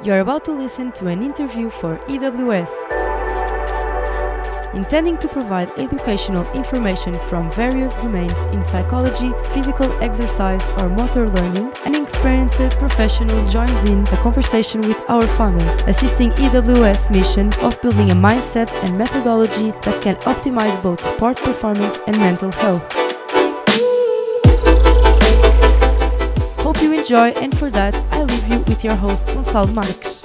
You're about to listen to an interview for EWS. Intending to provide educational information from various domains in psychology, physical exercise, or motor learning, an experienced professional joins in the conversation with our founder, assisting EWS mission of building a mindset and methodology that can optimize both sport performance and mental health. Hope you enjoy, and for that, I leave you with your host, Gonçalo Marques.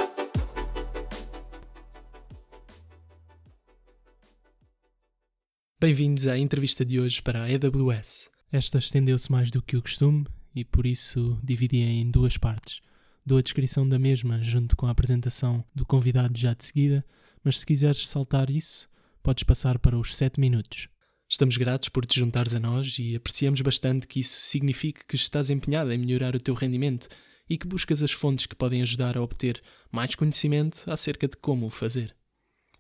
Bem-vindos à entrevista de hoje para a AWS. Esta estendeu-se mais do que o costume e por isso dividi em duas partes. Dou a descrição da mesma junto com a apresentação do convidado já de seguida, mas se quiseres saltar isso, podes passar para os 7 minutos. Estamos gratos por te juntares a nós e apreciamos bastante que isso signifique que estás empenhado em melhorar o teu rendimento e que buscas as fontes que podem ajudar a obter mais conhecimento acerca de como o fazer.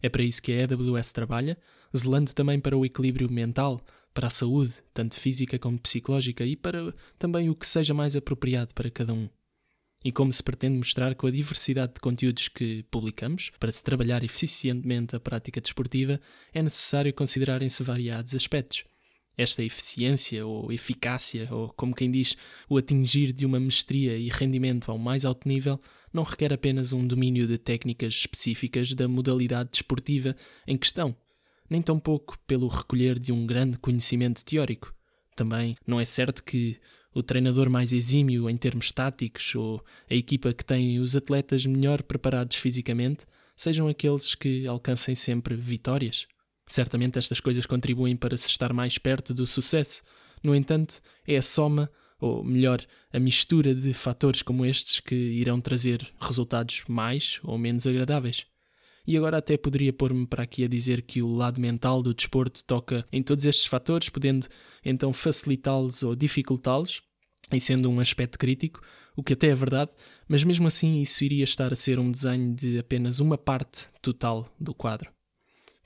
É para isso que a AWS trabalha, zelando também para o equilíbrio mental, para a saúde, tanto física como psicológica, e para também o que seja mais apropriado para cada um. E como se pretende mostrar com a diversidade de conteúdos que publicamos, para se trabalhar eficientemente a prática desportiva, é necessário considerarem-se variados aspectos. Esta eficiência ou eficácia, ou como quem diz, o atingir de uma mestria e rendimento ao mais alto nível, não requer apenas um domínio de técnicas específicas da modalidade desportiva em questão, nem tampouco pelo recolher de um grande conhecimento teórico. Também não é certo que o treinador mais exímio em termos táticos ou a equipa que tem os atletas melhor preparados fisicamente sejam aqueles que alcancem sempre vitórias. Certamente estas coisas contribuem para se estar mais perto do sucesso. No entanto, é a soma, ou melhor, a mistura de fatores como estes que irão trazer resultados mais ou menos agradáveis. E agora até poderia pôr-me para aqui a dizer que o lado mental do desporto toca em todos estes fatores, podendo então facilitá-los ou dificultá-los, e sendo um aspecto crítico, o que até é verdade, mas mesmo assim isso iria estar a ser um desenho de apenas uma parte total do quadro.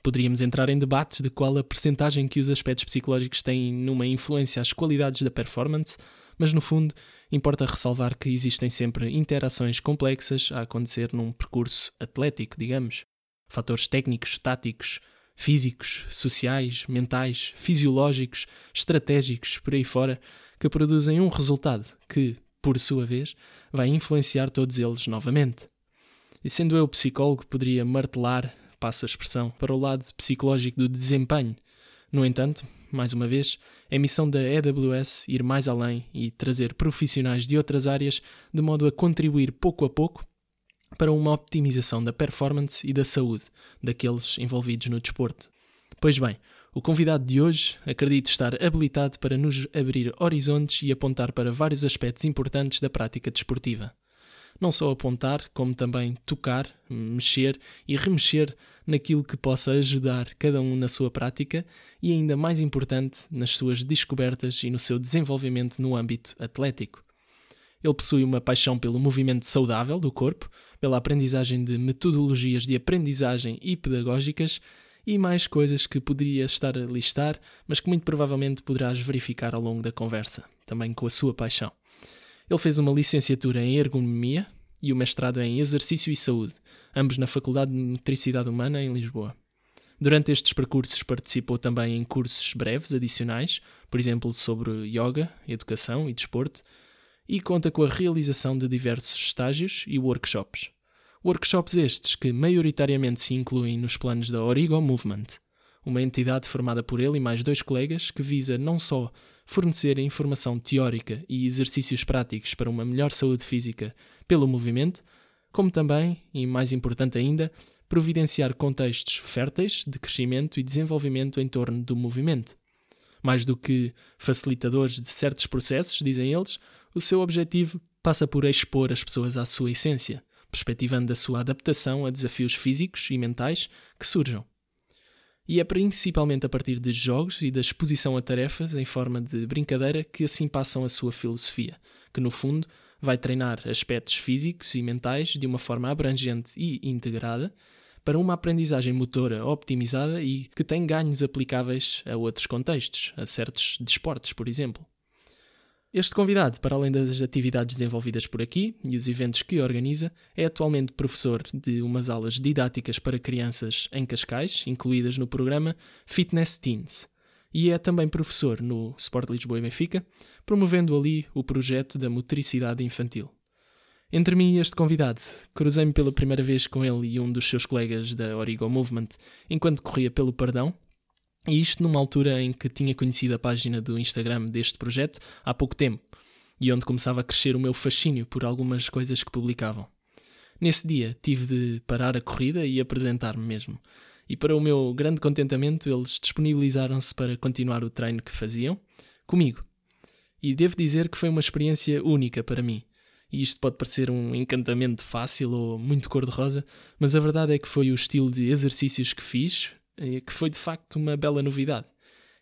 Poderíamos entrar em debates de qual a percentagem que os aspectos psicológicos têm numa influência às qualidades da performance, mas no fundo importa ressalvar que existem sempre interações complexas a acontecer num percurso atlético, digamos. Fatores técnicos, táticos, físicos, sociais, mentais, fisiológicos, estratégicos, por aí fora, que produzem um resultado que, por sua vez, vai influenciar todos eles novamente. E sendo eu psicólogo, poderia martelar, passo a expressão, para o lado psicológico do desempenho. No entanto, mais uma vez, é missão da AWS ir mais além e trazer profissionais de outras áreas de modo a contribuir pouco a pouco para uma optimização da performance e da saúde daqueles envolvidos no desporto. Pois bem, o convidado de hoje acredito estar habilitado para nos abrir horizontes e apontar para vários aspectos importantes da prática desportiva não só apontar, como também tocar, mexer e remexer naquilo que possa ajudar cada um na sua prática e, ainda mais importante, nas suas descobertas e no seu desenvolvimento no âmbito atlético. Ele possui uma paixão pelo movimento saudável do corpo, pela aprendizagem de metodologias de aprendizagem e pedagógicas e mais coisas que poderia estar a listar, mas que muito provavelmente poderás verificar ao longo da conversa, também com a sua paixão. Ele fez uma licenciatura em Ergonomia e o mestrado em Exercício e Saúde, ambos na Faculdade de Nutricidade Humana em Lisboa. Durante estes percursos participou também em cursos breves adicionais, por exemplo sobre yoga, educação e desporto, e conta com a realização de diversos estágios e workshops. Workshops estes que maioritariamente se incluem nos planos da Origo Movement, uma entidade formada por ele e mais dois colegas que visa não só fornecer informação teórica e exercícios práticos para uma melhor saúde física pelo movimento, como também, e mais importante ainda, providenciar contextos férteis de crescimento e desenvolvimento em torno do movimento. Mais do que facilitadores de certos processos, dizem eles, o seu objetivo passa por expor as pessoas à sua essência, perspectivando a sua adaptação a desafios físicos e mentais que surjam. E é principalmente a partir de jogos e da exposição a tarefas em forma de brincadeira que assim passam a sua filosofia, que no fundo vai treinar aspectos físicos e mentais de uma forma abrangente e integrada para uma aprendizagem motora optimizada e que tem ganhos aplicáveis a outros contextos, a certos desportos, por exemplo. Este convidado, para além das atividades desenvolvidas por aqui e os eventos que organiza, é atualmente professor de umas aulas didáticas para crianças em Cascais, incluídas no programa Fitness Teens, e é também professor no Sport Lisboa e Benfica, promovendo ali o projeto da motricidade infantil. Entre mim e este convidado, cruzei-me pela primeira vez com ele e um dos seus colegas da Origo Movement enquanto corria pelo Pardão, e isto numa altura em que tinha conhecido a página do Instagram deste projeto há pouco tempo e onde começava a crescer o meu fascínio por algumas coisas que publicavam. Nesse dia tive de parar a corrida e apresentar-me mesmo. E para o meu grande contentamento, eles disponibilizaram-se para continuar o treino que faziam comigo. E devo dizer que foi uma experiência única para mim. E isto pode parecer um encantamento fácil ou muito cor-de-rosa, mas a verdade é que foi o estilo de exercícios que fiz, que foi de facto uma bela novidade.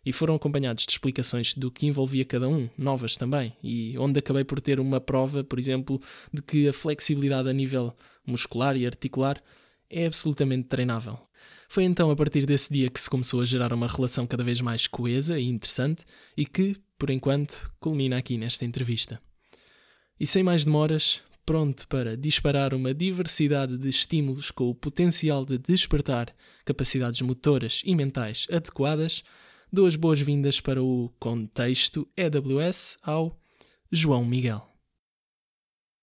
E foram acompanhados de explicações do que envolvia cada um, novas também, e onde acabei por ter uma prova, por exemplo, de que a flexibilidade a nível muscular e articular é absolutamente treinável. Foi então a partir desse dia que se começou a gerar uma relação cada vez mais coesa e interessante e que, por enquanto, culmina aqui nesta entrevista. E sem mais demoras, pronto para disparar uma diversidade de estímulos com o potencial de despertar capacidades motoras e mentais adequadas, dou as boas-vindas para o contexto EWS ao João Miguel.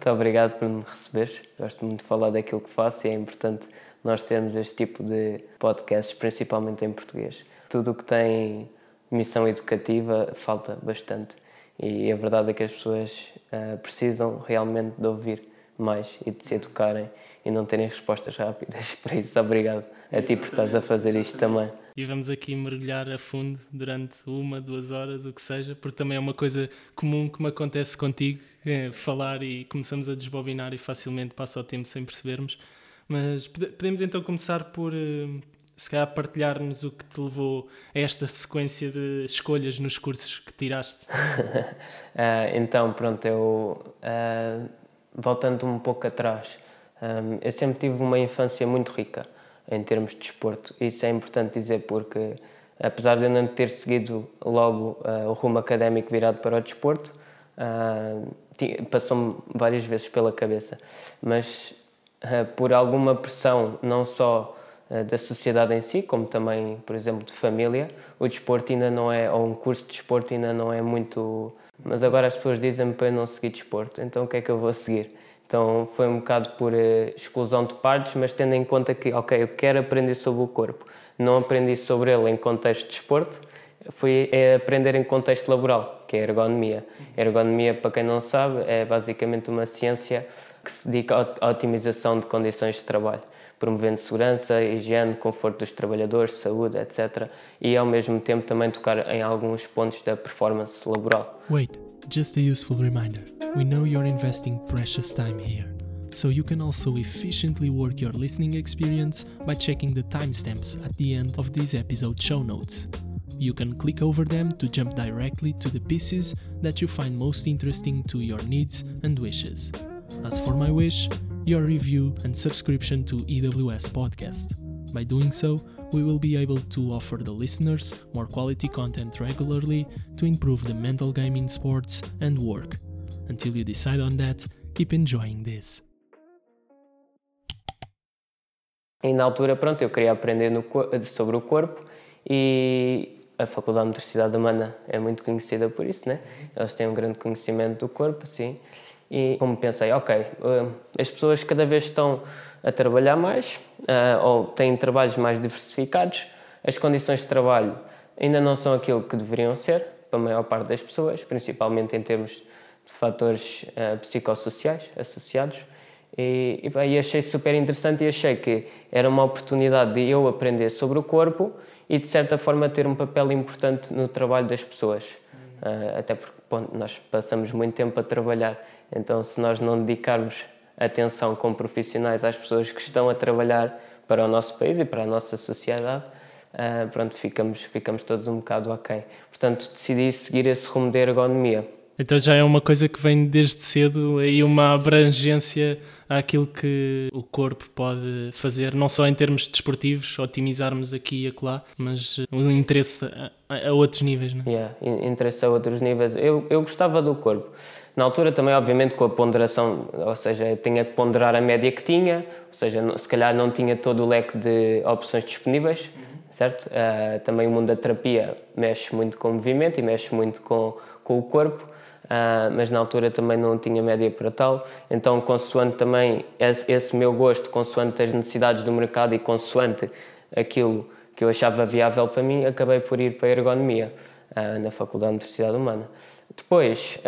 Muito obrigado por me receber. Gosto muito de falar daquilo que faço e é importante nós termos este tipo de podcasts, principalmente em português. Tudo o que tem missão educativa falta bastante e a verdade é que as pessoas uh, precisam realmente de ouvir mais e de se educarem e não terem respostas rápidas. Por isso, obrigado a ti por estás a fazer isto também. E vamos aqui mergulhar a fundo durante uma, duas horas, o que seja, porque também é uma coisa comum que me acontece contigo, é falar e começamos a desbobinar e facilmente passa o tempo sem percebermos. Mas podemos então começar por uh, se calhar partilhar-nos o que te levou a esta sequência de escolhas nos cursos que tiraste. uh, então, pronto, eu uh, voltando um pouco atrás, um, eu sempre tive uma infância muito rica em termos de desporto. Isso é importante dizer porque, apesar de eu não ter seguido logo uh, o rumo académico virado para o desporto, passou-me várias vezes pela cabeça. Mas por alguma pressão, não só da sociedade em si, como também, por exemplo, de família. O desporto ainda não é, ou um curso de desporto ainda não é muito. Mas agora as pessoas dizem-me para eu não seguir desporto, então o que é que eu vou seguir? Então foi um bocado por uh, exclusão de partes, mas tendo em conta que, ok, eu quero aprender sobre o corpo, não aprendi sobre ele em contexto de desporto, fui é aprender em contexto laboral, que é a ergonomia. A ergonomia, para quem não sabe, é basicamente uma ciência que se dedica à otimização de condições de trabalho promovendo segurança, higiene, conforto dos trabalhadores, saúde, etc. E ao mesmo tempo também tocar em alguns pontos da performance laboral. Wait, just a useful reminder. We know you're investing precious time here. So you can also efficiently work your listening experience by checking the timestamps at the end of this episode show notes. You can click over them to jump directly to the pieces that you find most interesting to your needs and wishes. As for my wish, your review and subscription to EWS Podcast. By doing so, we will be able to offer the listeners more quality content regularly to improve the mental game in sports and work. Until you decide on that, keep enjoying this. E na altura, pronto, eu queria aprender no, sobre o corpo e a Faculdade de Motricidade Humana é muito conhecida por isso, né? Eles têm um grande conhecimento do corpo, sim. E como pensei, ok, eh, as pessoas cada vez estão a trabalhar mais eh, ou têm trabalhos mais diversificados, as condições de trabalho ainda não são aquilo que deveriam ser para a maior parte das pessoas, principalmente em termos de fatores uh, psicossociais associados. E, e, achei super interessante e achei que era uma oportunidade de eu aprender sobre o corpo e de certa forma ter um papel importante no trabalho das pessoas. Uh, até porque bom, nós passamos muito tempo a trabalhar então, se nós não dedicarmos atenção como profissionais às pessoas que estão a trabalhar para o nosso país e para a nossa sociedade, uh, pronto, ficamos, ficamos todos um bocado aquém. Portanto, decidi seguir esse rumo da ergonomia. Então já é uma coisa que vem desde cedo aí uma abrangência àquilo que o corpo pode fazer, não só em termos desportivos, otimizarmos aqui e acolá, mas um interesse a, a outros níveis, não é? Yeah, interesse a outros níveis. Eu, eu gostava do corpo. Na altura também, obviamente, com a ponderação, ou seja, tinha que ponderar a média que tinha, ou seja, se calhar não tinha todo o leque de opções disponíveis, certo? Uh, também o mundo da terapia mexe muito com o movimento e mexe muito com, com o corpo. Uh, mas na altura também não tinha média para tal, então consoante também esse, esse, meu gosto, consoante as necessidades do mercado e consoante aquilo que eu achava viável para mim, acabei por ir para a ergonomia uh, na Faculdade de Universidade Humana. Depois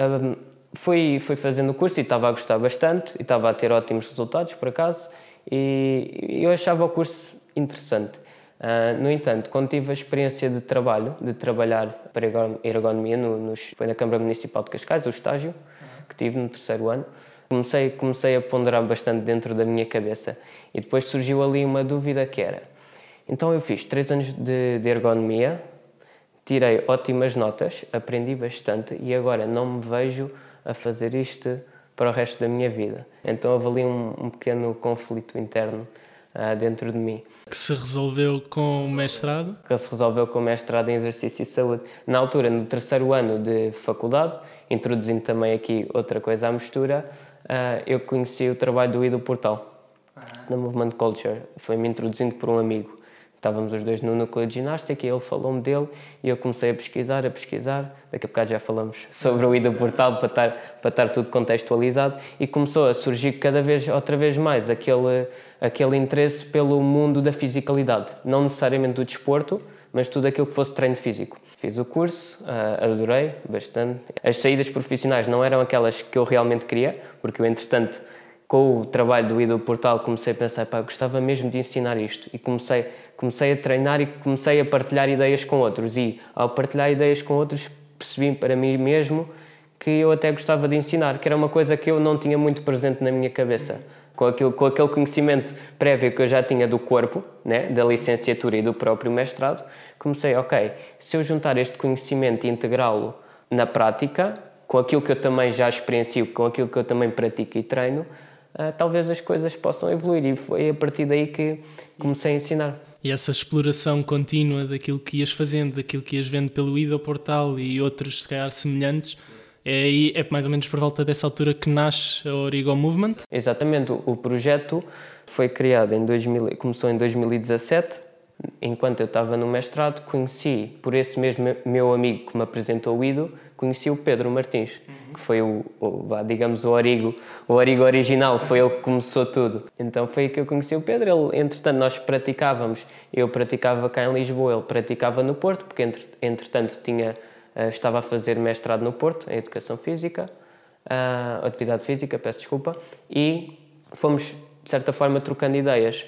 fui, fui fazendo o curso e estava a gostar bastante e estava a ter ótimos resultados, por acaso, e, eu achava o curso interessante. Uh, no entanto, quando tive a experiência de trabalho, de trabalhar para ergonomia, no, no, foi na Câmara Municipal de Cascais, o estágio que tive no terceiro ano, comecei, comecei a ponderar bastante dentro da minha cabeça e depois surgiu ali uma dúvida que era então eu fiz três anos de, de ergonomia, tirei ótimas notas, aprendi bastante e agora não me vejo a fazer isto para o resto da minha vida. Então houve ali um, um pequeno conflito interno uh, dentro de mim. Que se resolveu com o mestrado? Que se resolveu com o mestrado em Exercício e Saúde. Na altura, no terceiro ano de faculdade, introduzindo também aqui outra coisa à mistura, uh, eu conheci o trabalho do Ido Portal, da Movement Culture. Foi-me introduzindo por um amigo. Estávamos os dois no núcleo de ginástica e ele falou-me dele e eu comecei a pesquisar, a pesquisar. Daqui a bocado já falamos sobre o Ida Portal para estar, para estar tudo contextualizado e começou a surgir cada vez, outra vez mais, aquele, aquele interesse pelo mundo da fisicalidade. Não necessariamente do desporto, mas tudo aquilo que fosse treino físico. Fiz o curso, uh, adorei bastante. As saídas profissionais não eram aquelas que eu realmente queria, porque eu, entretanto, com o trabalho do Ido Portal, comecei a pensar, pá, gostava mesmo de ensinar isto. E comecei, comecei a treinar e comecei a partilhar ideias com outros. E ao partilhar ideias com outros, percebi para mim mesmo que eu até gostava de ensinar, que era uma coisa que eu não tinha muito presente na minha cabeça. Com, com aquele conhecimento prévio que eu já tinha do corpo, né, da licenciatura e do próprio mestrado, comecei, ok, se eu juntar este conhecimento e integrá-lo na prática, com aquilo que eu também já experiencio, com aquilo que eu também pratico e treino, uh, talvez as coisas possam evoluir. E foi a partir daí que comecei a ensinar. E essa exploração contínua daquilo que ias fazendo, daquilo que ias vendo pelo IDO Portal e outros, se calhar, semelhantes, é, é mais ou menos por volta dessa altura que nasce a Origo Movement? Exatamente. O projeto foi criado em 2000, começou em 2017. Enquanto eu estava no mestrado, conheci, por esse mesmo meu amigo que me apresentou o IDO, conheci o Pedro Martins, uhum. que foi o, o, digamos, o Origo, o Origo original, foi ele que começou tudo. Então foi aí que eu conheci o Pedro. Ele, entretanto, nós praticávamos, eu praticava cá em Lisboa, ele praticava no Porto, porque entretanto tinha, uh, estava a fazer mestrado no Porto, em Educação Física, uh, Atividade Física, peço desculpa, e fomos, de certa forma, trocando ideias.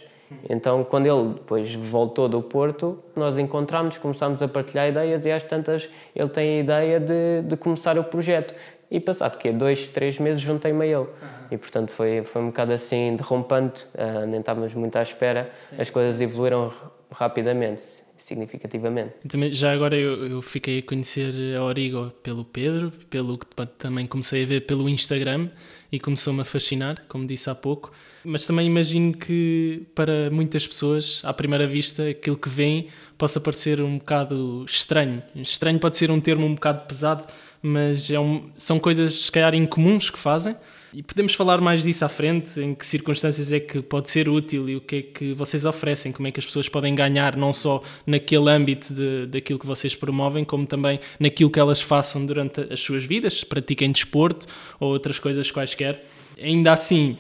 Então, quando ele depois voltou do Porto, nós encontramos, começámos a partilhar ideias e às tantas ele tem a ideia de, de começar o projeto. E passado que dois, três meses juntei-me a ele. Uhum. E portanto foi, foi um bocado assim derrompante, uh, nem estávamos muito à espera, sim, as coisas evoluíram rapidamente, significativamente. Também, já agora eu, eu, fiquei a conhecer a Origo pelo Pedro, pelo que também comecei a ver pelo Instagram e começou-me a fascinar, como disse há pouco mas também imagino que para muitas pessoas, à primeira vista, aquilo que vem possa parecer um bocado estranho. Estranho pode ser um termo um bocado pesado, mas é um, são coisas, se calhar, incomuns que fazem. E podemos falar mais disso à frente, em que circunstâncias é que pode ser útil e o que é que vocês oferecem, como é que as pessoas podem ganhar, não só naquele âmbito de, daquilo que vocês promovem, como também naquilo que elas façam durante as suas vidas, pratiquem desporto ou outras coisas quaisquer. Ainda assim,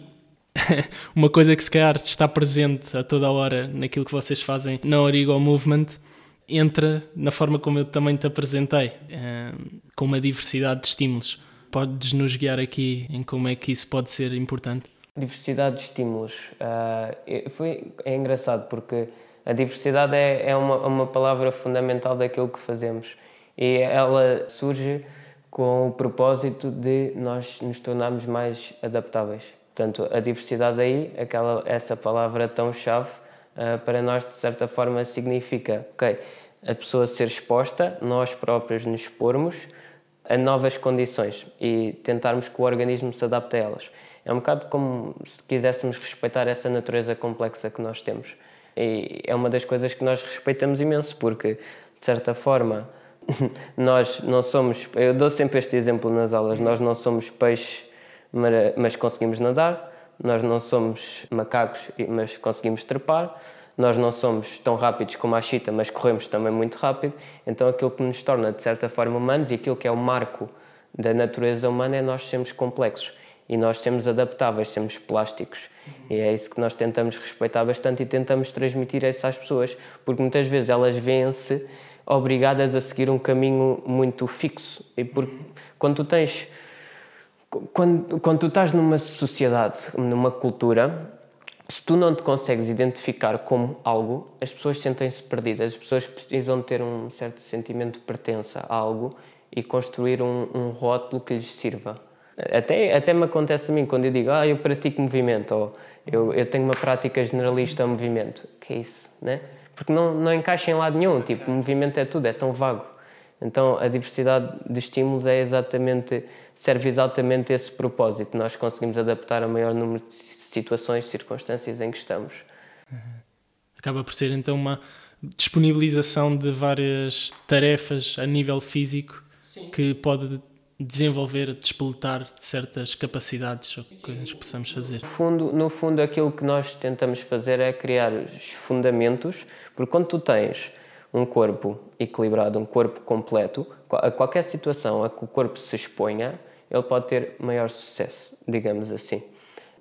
uma coisa que se calhar está presente a toda a hora naquilo que vocês fazem na Origo Movement entra na forma como eu também te apresentei, eh, com uma diversidade de estímulos. Podes nos guiar aqui em como é que isso pode ser importante? Diversidade de estímulos. Uh, foi, é engraçado porque a diversidade é, é uma, uma palavra fundamental daquilo que fazemos e ela surge com o propósito de nós nos tornarmos mais adaptáveis. Portanto, a diversidade aí, aquela, essa palavra tão chave, uh, para nós, de certa forma, significa, ok, a pessoa ser exposta, nós próprios nos expormos, a novas condições e tentarmos que o organismo se adapte a elas. É um bocado como se quiséssemos respeitar essa natureza complexa que nós temos. E é uma das coisas que nós respeitamos imenso, porque, de certa forma, nós não somos. Eu dou sempre este exemplo nas aulas: nós não somos peixes, mas conseguimos nadar, nós não somos macacos, mas conseguimos trepar, nós não somos tão rápidos como a chita, mas corremos também muito rápido. Então, aquilo que nos torna, de certa forma, humanos e aquilo que é o marco da natureza humana é nós sermos complexos e nós somos adaptáveis, somos plásticos. E é isso que nós tentamos respeitar bastante e tentamos transmitir isso às pessoas, porque muitas vezes elas veem-se obrigadas a seguir um caminho muito fixo. E porque quando tu tens. Quando, quando tu estás numa sociedade, numa cultura, se tu não te consegues identificar como algo, as pessoas sentem-se perdidas. As pessoas precisam ter um certo sentimento de pertença a algo e construir um, um rótulo que lhes sirva. Até, até me acontece a mim quando eu digo, ah, eu pratico movimento, ou eu, eu tenho uma prática generalista ao movimento. Que é isso, né? Porque não, não encaixa em lado nenhum, tipo, movimento é tudo, é tão vago. Então a diversidade de estímulos é exatamente, serve exatamente esse propósito. Nós conseguimos adaptar a maior número de situações, circunstâncias em que estamos. Acaba por ser então uma disponibilização de várias tarefas a nível físico Sim. que pode desenvolver, despoletar certas capacidades ou coisas que possamos fazer. No fundo, no fundo, aquilo que nós tentamos fazer é criar os fundamentos, porque quando tu tens um corpo equilibrado, um corpo completo, a qualquer situação a que o corpo se exponha, ele pode ter maior sucesso, digamos assim.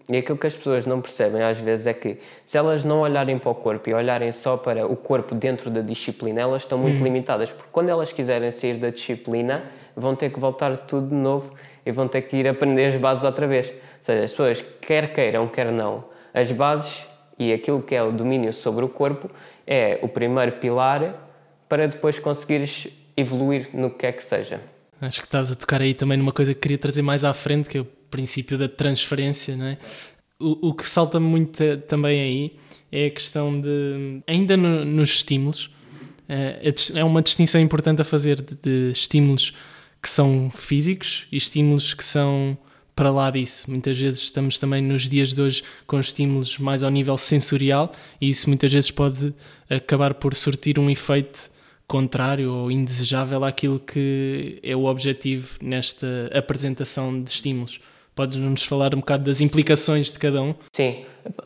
E aquilo que as pessoas não percebem às vezes é que se elas não olharem para o corpo e olharem só para o corpo dentro da disciplina, elas estão muito hum. limitadas, porque quando elas quiserem sair da disciplina, vão ter que voltar tudo de novo e vão ter que ir aprender as bases outra vez. Ou seja, as pessoas, quer queiram, quer não, as bases e aquilo que é o domínio sobre o corpo é o primeiro pilar para depois conseguires evoluir no que quer que seja. Acho que estás a tocar aí também numa coisa que queria trazer mais à frente, que é o princípio da transferência, não é? O, o que salta muito também aí é a questão de, ainda no, nos estímulos, é, é uma distinção importante a fazer de, de estímulos que são físicos e estímulos que são para lá disso. Muitas vezes estamos também nos dias de hoje com estímulos mais ao nível sensorial e isso muitas vezes pode acabar por surtir um efeito contrário ou indesejável àquilo que é o objetivo nesta apresentação de estímulos. Podes-nos falar um bocado das implicações de cada um? Sim.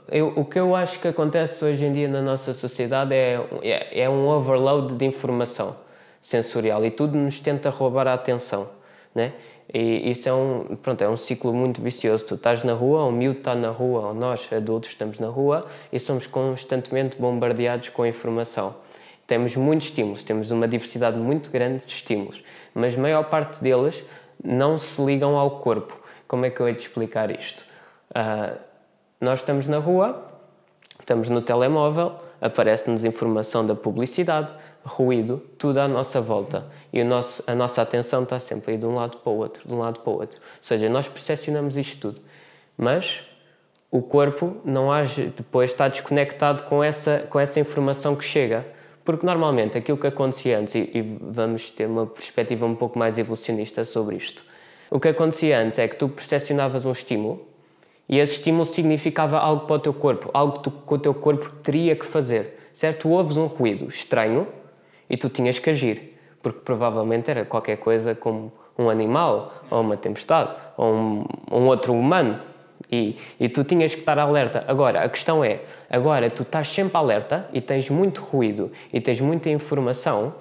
Eu, o que eu acho que acontece hoje em dia na nossa sociedade é, é, é um overload de informação sensorial e tudo nos tenta roubar a atenção, né? E isso é um, pronto, é um ciclo muito vicioso. Tu estás na rua, o miúdo está na rua, ou nós, adultos, estamos na rua e somos constantemente bombardeados com informação. Temos muitos estímulos, temos uma diversidade muito grande de estímulos, mas a maior parte deles não se ligam ao corpo. Como é que eu hei de explicar isto? Uh, nós estamos na rua, estamos no telemóvel, aparece-nos informação da publicidade, ruído, tudo à nossa volta. E nosso, a nossa atenção está sempre aí de um lado para o outro, de um lado para o outro. Ou seja, nós percepcionamos isto tudo. Mas o corpo não age, depois está desconectado com essa, com essa informação que chega. Porque normalmente aquilo que acontecia antes, e, e vamos ter uma perspectiva um pouco mais evolucionista sobre isto, o que acontecia antes é que tu percepcionavas um estímulo e esse estímulo significava algo para o teu corpo, algo que, tu, que o teu corpo teria que fazer. Certo? Ouves um ruído estranho, e tu tinhas que agir, porque provavelmente era qualquer coisa como um animal, ou uma tempestade, ou um, um outro humano. E, e, tu tinhas que estar alerta. Agora, a questão é: agora tu estás sempre alerta e tens muito ruído e tens muita informação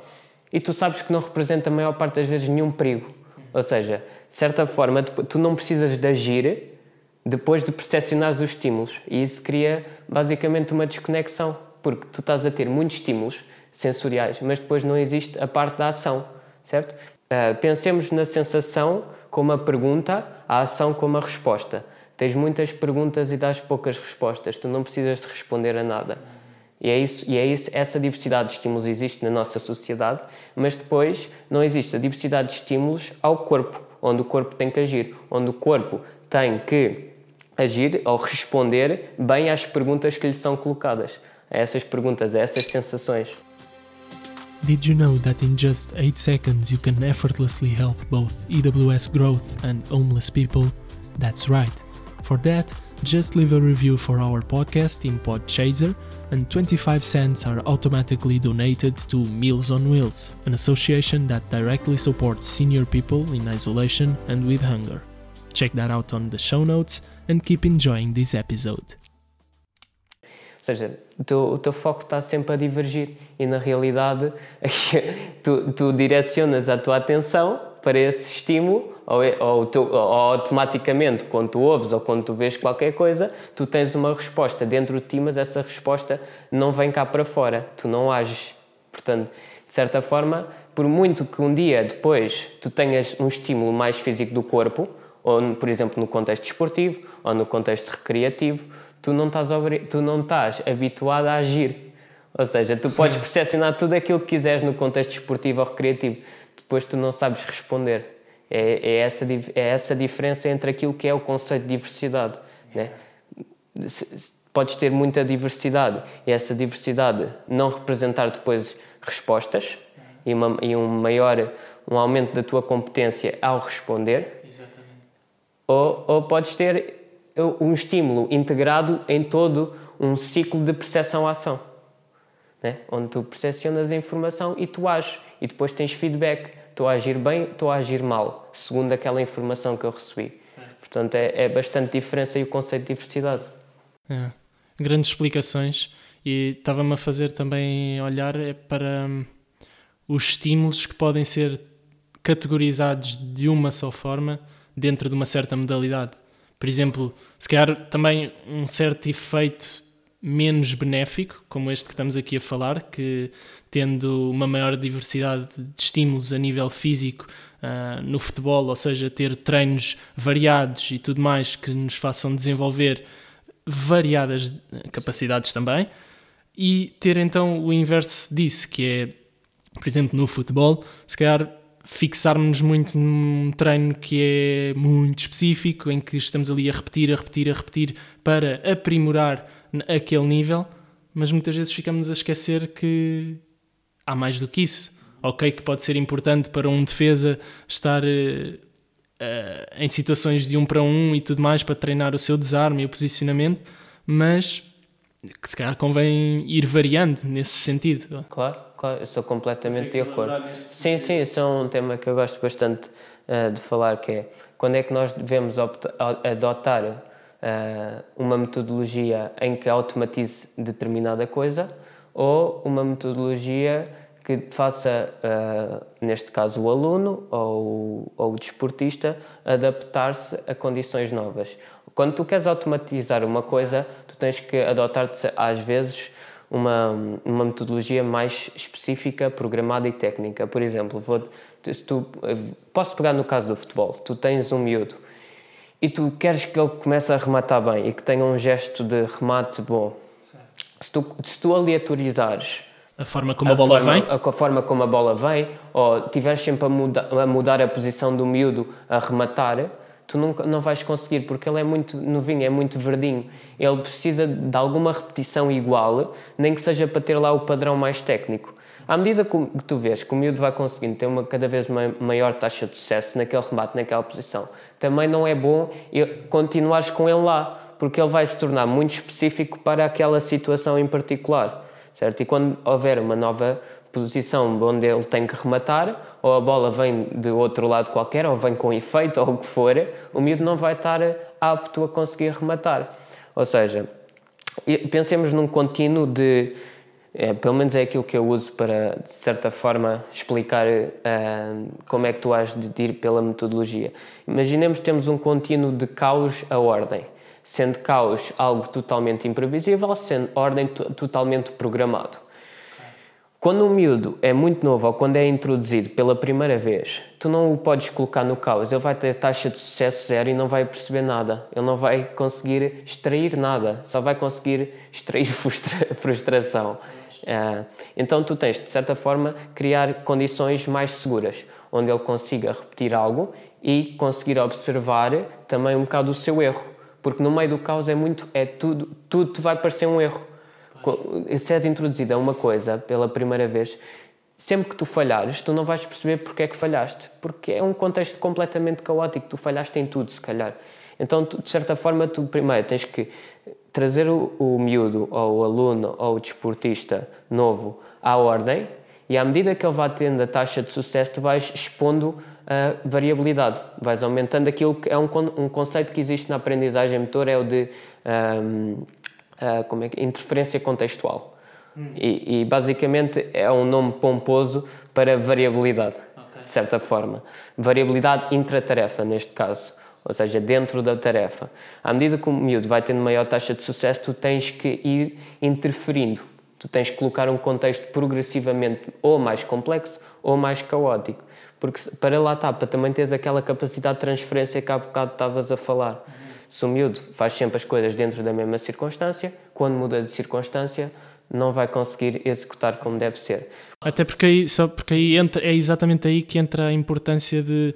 e tu sabes que não representa a maior parte das vezes nenhum perigo. Ou seja, de certa forma, tu não precisas de agir depois de percepcionar os estímulos. E isso cria basicamente uma desconexão, porque tu estás a ter muitos estímulos sensoriais, mas depois não existe a parte da ação, certo? Uh, pensemos na sensação como a pergunta, a ação como a resposta. Tens muitas perguntas e dás poucas respostas, tu não precisas de responder a nada. E é isso, e é isso, essa diversidade de estímulos existe na nossa sociedade, mas depois não existe a diversidade de estímulos ao corpo, onde o corpo tem que agir, onde o corpo tem que agir ou responder bem às perguntas que lhe são colocadas, a essas perguntas, a essas sensações. Did you know that in just 8 seconds you can effortlessly help both EWS growth and homeless people? That's right. For that, just leave a review for our podcast in Podchaser, and 25 cents are automatically donated to Meals on Wheels, an association that directly supports senior people in isolation and with hunger. Check that out on the show notes and keep enjoying this episode. Ou seja, o teu, foco está sempre a divergir. E na realidade tu, tu direcionas a tua atenção para esse estímulo ou, ou, tu, ou, automaticamente quando tu ouves ou quando tu vês qualquer coisa tu tens uma resposta. Dentro de ti mas essa resposta não vem cá para fora. Tu não ages. Portanto de certa forma por muito que um dia depois tu tenhas um estímulo mais físico do corpo ou por exemplo no contexto desportivo ou no contexto recreativo tu não estás, tu não estás habituado a agir. Ou seja, tu podes percepcionar tudo aquilo que quiseres no contexto esportivo ou recreativo, depois tu não sabes responder. É, é, essa, é essa diferença entre aquilo que é o conceito de diversidade. Né? Podes ter muita diversidade e essa diversidade não representar depois respostas e, uma, e um maior um aumento da tua competência ao responder. Exatamente. Ou, ou podes ter um estímulo integrado em todo um ciclo de percepção-ação, né? onde tu percepcionas a informação e tu ages, e depois tens feedback. Estou a agir bem, estou a agir mal, segundo aquela informação que eu recebi. Certo. Portanto, é, é bastante diferença e o conceito de diversidade. É. Grandes explicações. E estava-me a fazer também olhar é para hum, os estímulos que podem ser categorizados de uma só forma dentro de uma certa modalidade. Por exemplo, se calhar também um certo efeito menos benéfico, como este que estamos aqui a falar, que tendo uma maior diversidade de estímulos a nível físico uh, no futebol, ou seja, ter treinos variados e tudo mais que nos façam desenvolver variadas capacidades também, e ter então o inverso disso, que é, por exemplo, no futebol, se calhar fixarmos-nos muito num treino que é muito específico, em que estamos ali a repetir, a repetir, a repetir para aprimorar aquele nível, mas muitas vezes ficamos a esquecer que há mais do que isso. Ok, que pode ser importante para um defesa estar uh, em situações de um para um e tudo mais para treinar o seu desarme e o posicionamento, mas que se calhar convém ir variando nesse sentido. Claro, claro, eu sou completamente de acordo. Sim, sim, isso é um tema que eu gosto bastante uh, de falar, que é quando é que nós devemos adotar uh, uma metodologia em que automatize determinada coisa ou uma metodologia que faça, uh, neste caso, o aluno ou, ou o desportista adaptar-se a condições novas. Quando tu queres automatizar uma coisa, tu tens que adotar às vezes uma, uma metodologia mais específica, programada e técnica. Por exemplo, vou, se tu, posso pegar no caso do futebol. Tu tens um miúdo e tu queres que ele comece a rematar bem e que tenha um gesto de remate bom. Se tu, se tu aleatorizares a forma como a, a bola forma, vem? A, a, forma como a bola vem, ou tiveres sempre a, muda, a mudar a posição do miúdo a rematar, tu nunca, não vais conseguir, porque ele é muito novinho, é muito verdinho. Ele precisa de alguma repetição igual, nem que seja para ter lá o padrão mais técnico. À medida que tu vês que o miúdo vai conseguindo ter uma cada vez maior taxa de sucesso naquele remate, naquela posição, também não é bom continuares com ele lá, porque ele vai se tornar muito específico para aquela situação em particular, certo? E quando houver uma nova posição onde ele tem que rematar, ou a bola vem de outro lado qualquer, ou vem com efeito, ou o que for, o miúdo não vai estar apto a conseguir rematar. Ou seja, pensemos num contínuo de. É, pelo menos é aquilo que eu uso para, de certa forma, explicar uh, como é que tu has de ir pela metodologia. Imaginemos que temos um contínuo de caos a ordem, sendo caos algo totalmente imprevisível, sendo ordem totalmente programado. Quando um miúdo é muito novo ou quando é introduzido pela primeira vez, tu não o podes colocar no caos. Ele vai ter taxa de sucesso zero e não vai perceber nada. Ele não vai conseguir extrair nada. Só vai conseguir extrair frustra frustração. É, então tu tens, de certa forma, criar condições mais seguras, onde ele consiga repetir algo e conseguir observar também um bocado o seu erro. Porque no meio do caos é muito, é tudo, tudo te vai parecer um erro se és introduzido a uma coisa pela primeira vez, sempre que tu falhares, tu não vais perceber porque é que falhaste, porque é um contexto completamente caótico, tu falhaste em tudo, se calhar. Então, tu, de certa forma, tu primeiro tens que trazer o, o miúdo, ou o aluno, ou o desportista novo à ordem, e à medida que ele vai tendo a taxa de sucesso, tu vais expondo a variabilidade, vais aumentando aquilo que é um, um conceito que existe na aprendizagem motor, é o de um, uh, como é que, interferência contextual. Hum. E, e, basicamente é um nome pomposo para variabilidade, okay. de certa forma. Variabilidade intratarefa, neste caso ou seja, dentro da tarefa. À medida que o miúdo vai tendo maior taxa de sucesso, tu tens que ir interferindo. Tu tens que colocar um contexto progressivamente ou mais complexo ou mais caótico. Porque para lá está, para também teres aquela capacidade de transferência que há bocado estavas a falar. Se o miúdo faz sempre as coisas dentro da mesma circunstância, quando muda de circunstância, não vai conseguir executar como deve ser. Até porque aí, só porque aí entra, é exatamente aí que entra a importância de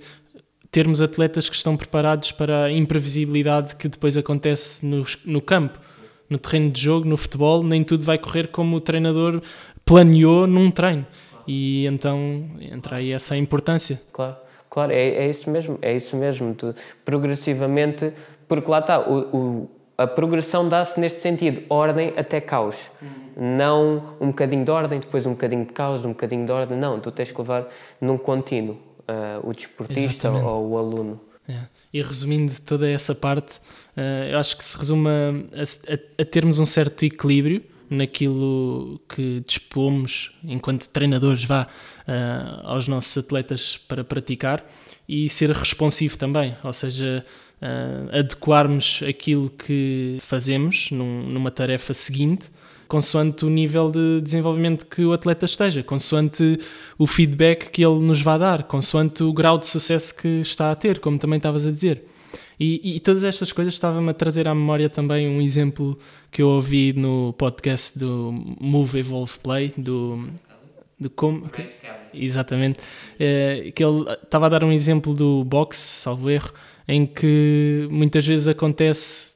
termos atletas que estão preparados para a imprevisibilidade que depois acontece no, no campo, no terreno de jogo, no futebol, nem tudo vai correr como o treinador planeou num treino. E então entra aí essa importância. Claro, claro, é, é isso mesmo, é isso mesmo. Tu, progressivamente, porque lá está, o, o a progressão dá-se neste sentido, ordem até caos. Uhum. Não um bocadinho de ordem, depois um bocadinho de caos, um bocadinho de ordem. Não, tu tens que levar num contínuo uh, o desportista Exatamente. ou o aluno. É. E resumindo toda essa parte, uh, eu acho que se resume a, a, a, termos um certo equilíbrio naquilo que dispomos enquanto treinadores vá uh, aos nossos atletas para praticar e ser responsivo também, ou seja, uh, adequarmos aquilo que fazemos num, numa tarefa seguinte consoante o nível de desenvolvimento que o atleta esteja, consoante o feedback que ele nos vai dar, consoante o grau de sucesso que está a ter, como também estavas a dizer. E, e todas estas coisas estavam-me a trazer à memória também um exemplo que eu ouvi no podcast do Move Evolve Play, do. do como, exatamente. É, que ele estava a dar um exemplo do boxe, salvo erro, em que muitas vezes acontece,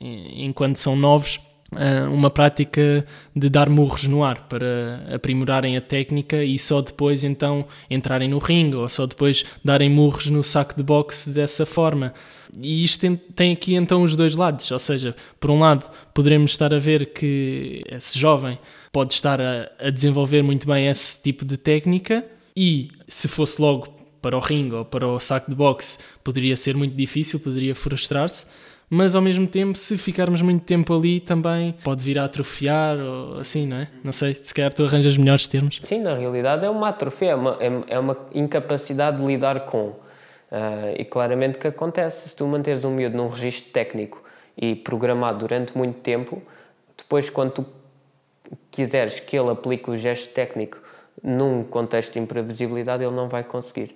enquanto são novos, ah, uma prática de dar murros no ar para aprimorarem a técnica e só depois então entrarem no ringue ou só depois darem murros no saco de boxe dessa forma. E isto tem, tem aqui então os dois lados, ou seja, por um lado poderemos estar a ver que esse jovem pode estar a, a desenvolver muito bem esse tipo de técnica e se fosse logo para o ringue ou para o saco de boxe poderia ser muito difícil, poderia frustrar-se mas ao mesmo tempo, se ficarmos muito tempo ali, também pode vir a atrofiar ou assim, não é? Não sei, se calhar tu arranjas melhores termos. Sim, na realidade é uma atrofia, é uma, é, é uma incapacidade de lidar com. Uh, e claramente que acontece. Se tu manteres um miúdo num registro técnico e programado durante muito tempo, depois, quando tu quiseres que ele aplique o gesto técnico num contexto de imprevisibilidade, ele não vai conseguir.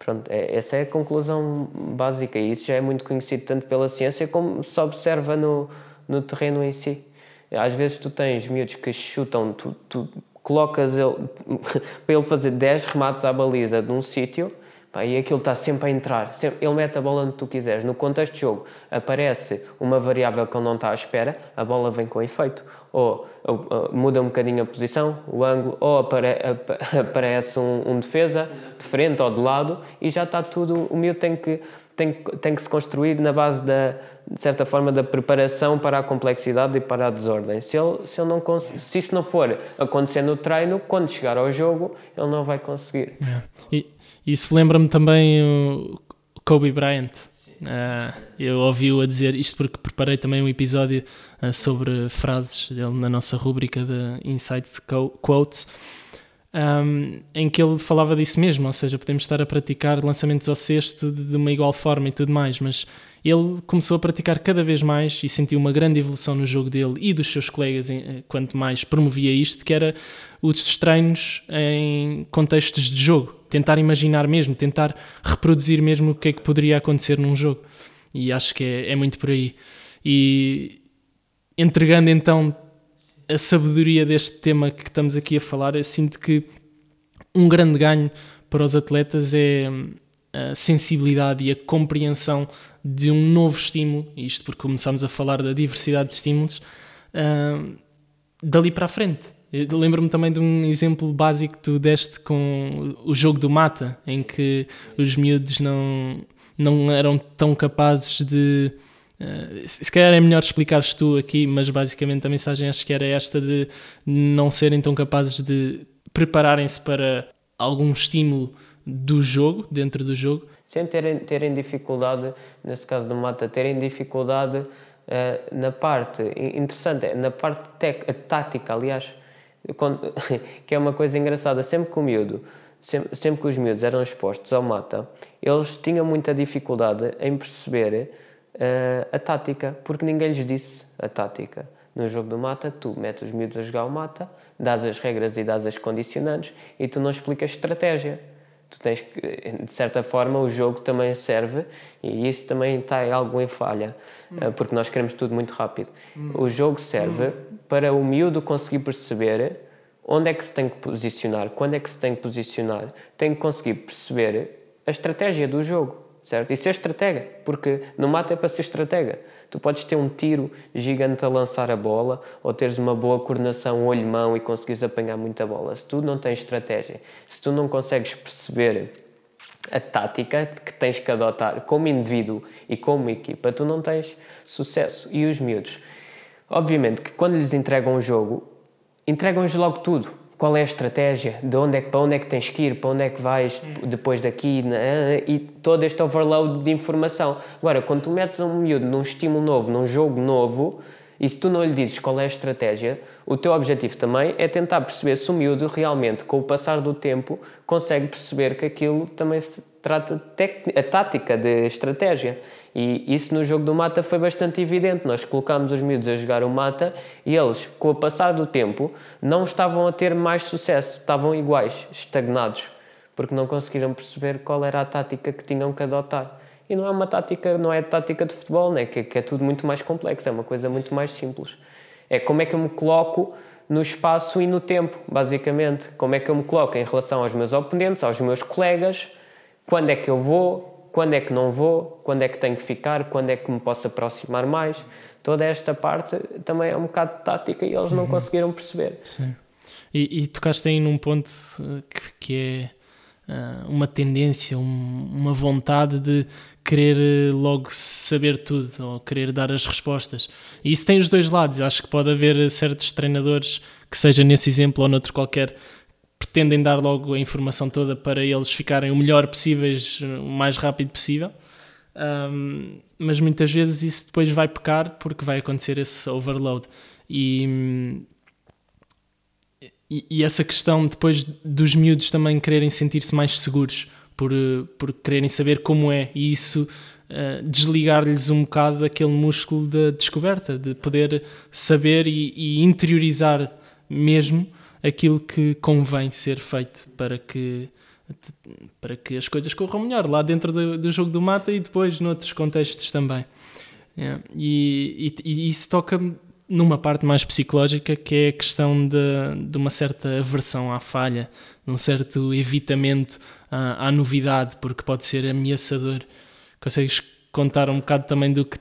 Pronto, é, essa é a conclusão básica e isso já é muito conhecido tanto pela ciência como se observa no, no terreno em si. Às vezes tu tens miúdos que chutam, tu, tu colocas ele, para ele fazer 10 remates à baliza de um sítio e aquilo está sempre a entrar. Ele mete a bola onde tu quiseres. No contexto de jogo, aparece uma variável que ele não está à espera, a bola vem com efeito. Ou, ou, ou muda um bocadinho a posição, o ângulo, ou apare, aparece um, um defesa de frente ou de lado e já está tudo. O meu tem que, tem, tem que se construir na base da, de certa forma, da preparação para a complexidade e para a desordem. Se, ele, se, ele não se isso não for acontecer no treino, quando chegar ao jogo, ele não vai conseguir. É. E isso lembra-me também o Kobe Bryant. Uh, eu ouvi-o a dizer isto porque preparei também um episódio uh, sobre frases dele na nossa rúbrica de Insights Quotes, um, em que ele falava disso mesmo, ou seja, podemos estar a praticar lançamentos ao cesto de, de uma igual forma e tudo mais, mas ele começou a praticar cada vez mais e sentiu uma grande evolução no jogo dele e dos seus colegas eh, quanto mais promovia isto, que era os treinos em contextos de jogo, tentar imaginar mesmo, tentar reproduzir mesmo o que é que poderia acontecer num jogo. E acho que é, é muito por aí. E entregando então a sabedoria deste tema que estamos aqui a falar, eu sinto que um grande ganho para os atletas é hum, a sensibilidade e a compreensão de um novo estímulo, isto porque começamos a falar da diversidade de estímulos, uh, dali para a frente. Lembro-me também de um exemplo básico que tu deste com o jogo do mata, em que os miúdos não, não eram tão capazes de. Uh, se calhar é melhor explicares tu aqui, mas basicamente a mensagem acho que era esta de não serem tão capazes de prepararem-se para algum estímulo do jogo, dentro do jogo. Sem terem, terem dificuldade, nesse caso do mata, terem dificuldade uh, na parte, interessante, é, na parte tática, aliás, quando, que é uma coisa engraçada, sempre que o miúdo, sempre, sempre que os miúdos eram expostos ao mata, eles tinham muita dificuldade em perceber uh, a tática, porque ninguém lhes disse a tática. No jogo do mata, tu metes os miúdos a jogar o mata, dás as regras e dás as condicionantes e tu não explicas estratégia. Tu tens que, de certa forma, o jogo também serve e isso também está algo em falha, hum. porque nós queremos tudo muito rápido. Hum. O jogo serve hum. para o miúdo conseguir perceber onde é que se tem que posicionar, quando é que se tem que posicionar, tem que conseguir perceber a estratégia do jogo, certo? E ser estratega, porque no mata é para ser estratega. Tu podes ter um tiro gigante a lançar a bola ou teres uma boa coordenação olho-mão e conseguires apanhar muita bola. Se tu não tens estratégia, se tu não consegues perceber a tática que tens que adotar como indivíduo e como equipa, tu não tens sucesso. E os miúdos? Obviamente que quando lhes entregam o jogo, entregam-lhes logo tudo qual é a estratégia, de onde é, para onde é que tens que ir, para onde é que vais depois daqui, né? e todo este overload de informação. Agora, quando tu metes um miúdo num estímulo novo, num jogo novo, e se tu não lhe dizes qual é a estratégia, o teu objetivo também é tentar perceber se o miúdo realmente, com o passar do tempo, consegue perceber que aquilo também se trata de a tática de estratégia. E isso no jogo do mata foi bastante evidente. Nós colocámos os miúdos a jogar o mata e eles, com o passar do tempo, não estavam a ter mais sucesso, estavam iguais, estagnados, porque não conseguiram perceber qual era a tática que tinham que adotar. E não é uma tática, não é tática de futebol, né? que, que é tudo muito mais complexo, é uma coisa muito mais simples. É como é que eu me coloco no espaço e no tempo, basicamente. Como é que eu me coloco em relação aos meus oponentes, aos meus colegas, quando é que eu vou, quando é que não vou, quando é que tenho que ficar, quando é que me posso aproximar mais. Toda esta parte também é um bocado de tática e eles não uhum. conseguiram perceber. Sim. E, e tocaste aí num ponto eh, que, que é uh, uma tendência, um, uma vontade de querer eh, logo saber tudo ou querer dar as respostas. E isso tem os dois lados. Eu acho que pode haver certos treinadores que, seja nesse exemplo ou noutro qualquer, pretendem dar logo a informação toda para eles ficarem o melhor possíveis, o mais rápido possível. Um, mas muitas vezes isso depois vai pecar porque vai acontecer esse overload. E, e, e essa questão depois dos miúdos também quererem sentir-se mais seguros por, por quererem saber como é, e isso uh, desligar-lhes um bocado aquele músculo da descoberta, de poder saber e, e interiorizar mesmo aquilo que convém ser feito para que para que as coisas corram melhor lá dentro do, do jogo do mata e depois noutros contextos também. É, e, e, e, isso toca numa parte mais psicológica que é a questão de, de uma certa aversão à falha de um certo evitamento à, à novidade porque pode ser ameaçador. Consegues contar um bocado também do que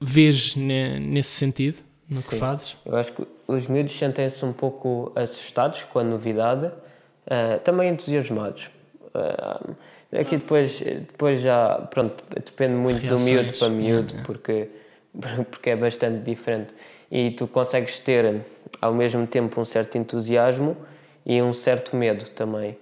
vês nesse sentido no que Sim. fazes? Eu acho que os miúdos sentem-se um pouco assustados com a novidade, uh, também entusiasmados. Uh, aqui depois, depois já, pronto, depende muito Reações. do miúdo para miúdo, porque, porque é bastante diferente. E tu consegues ter ao mesmo tempo um certo entusiasmo e um certo medo também.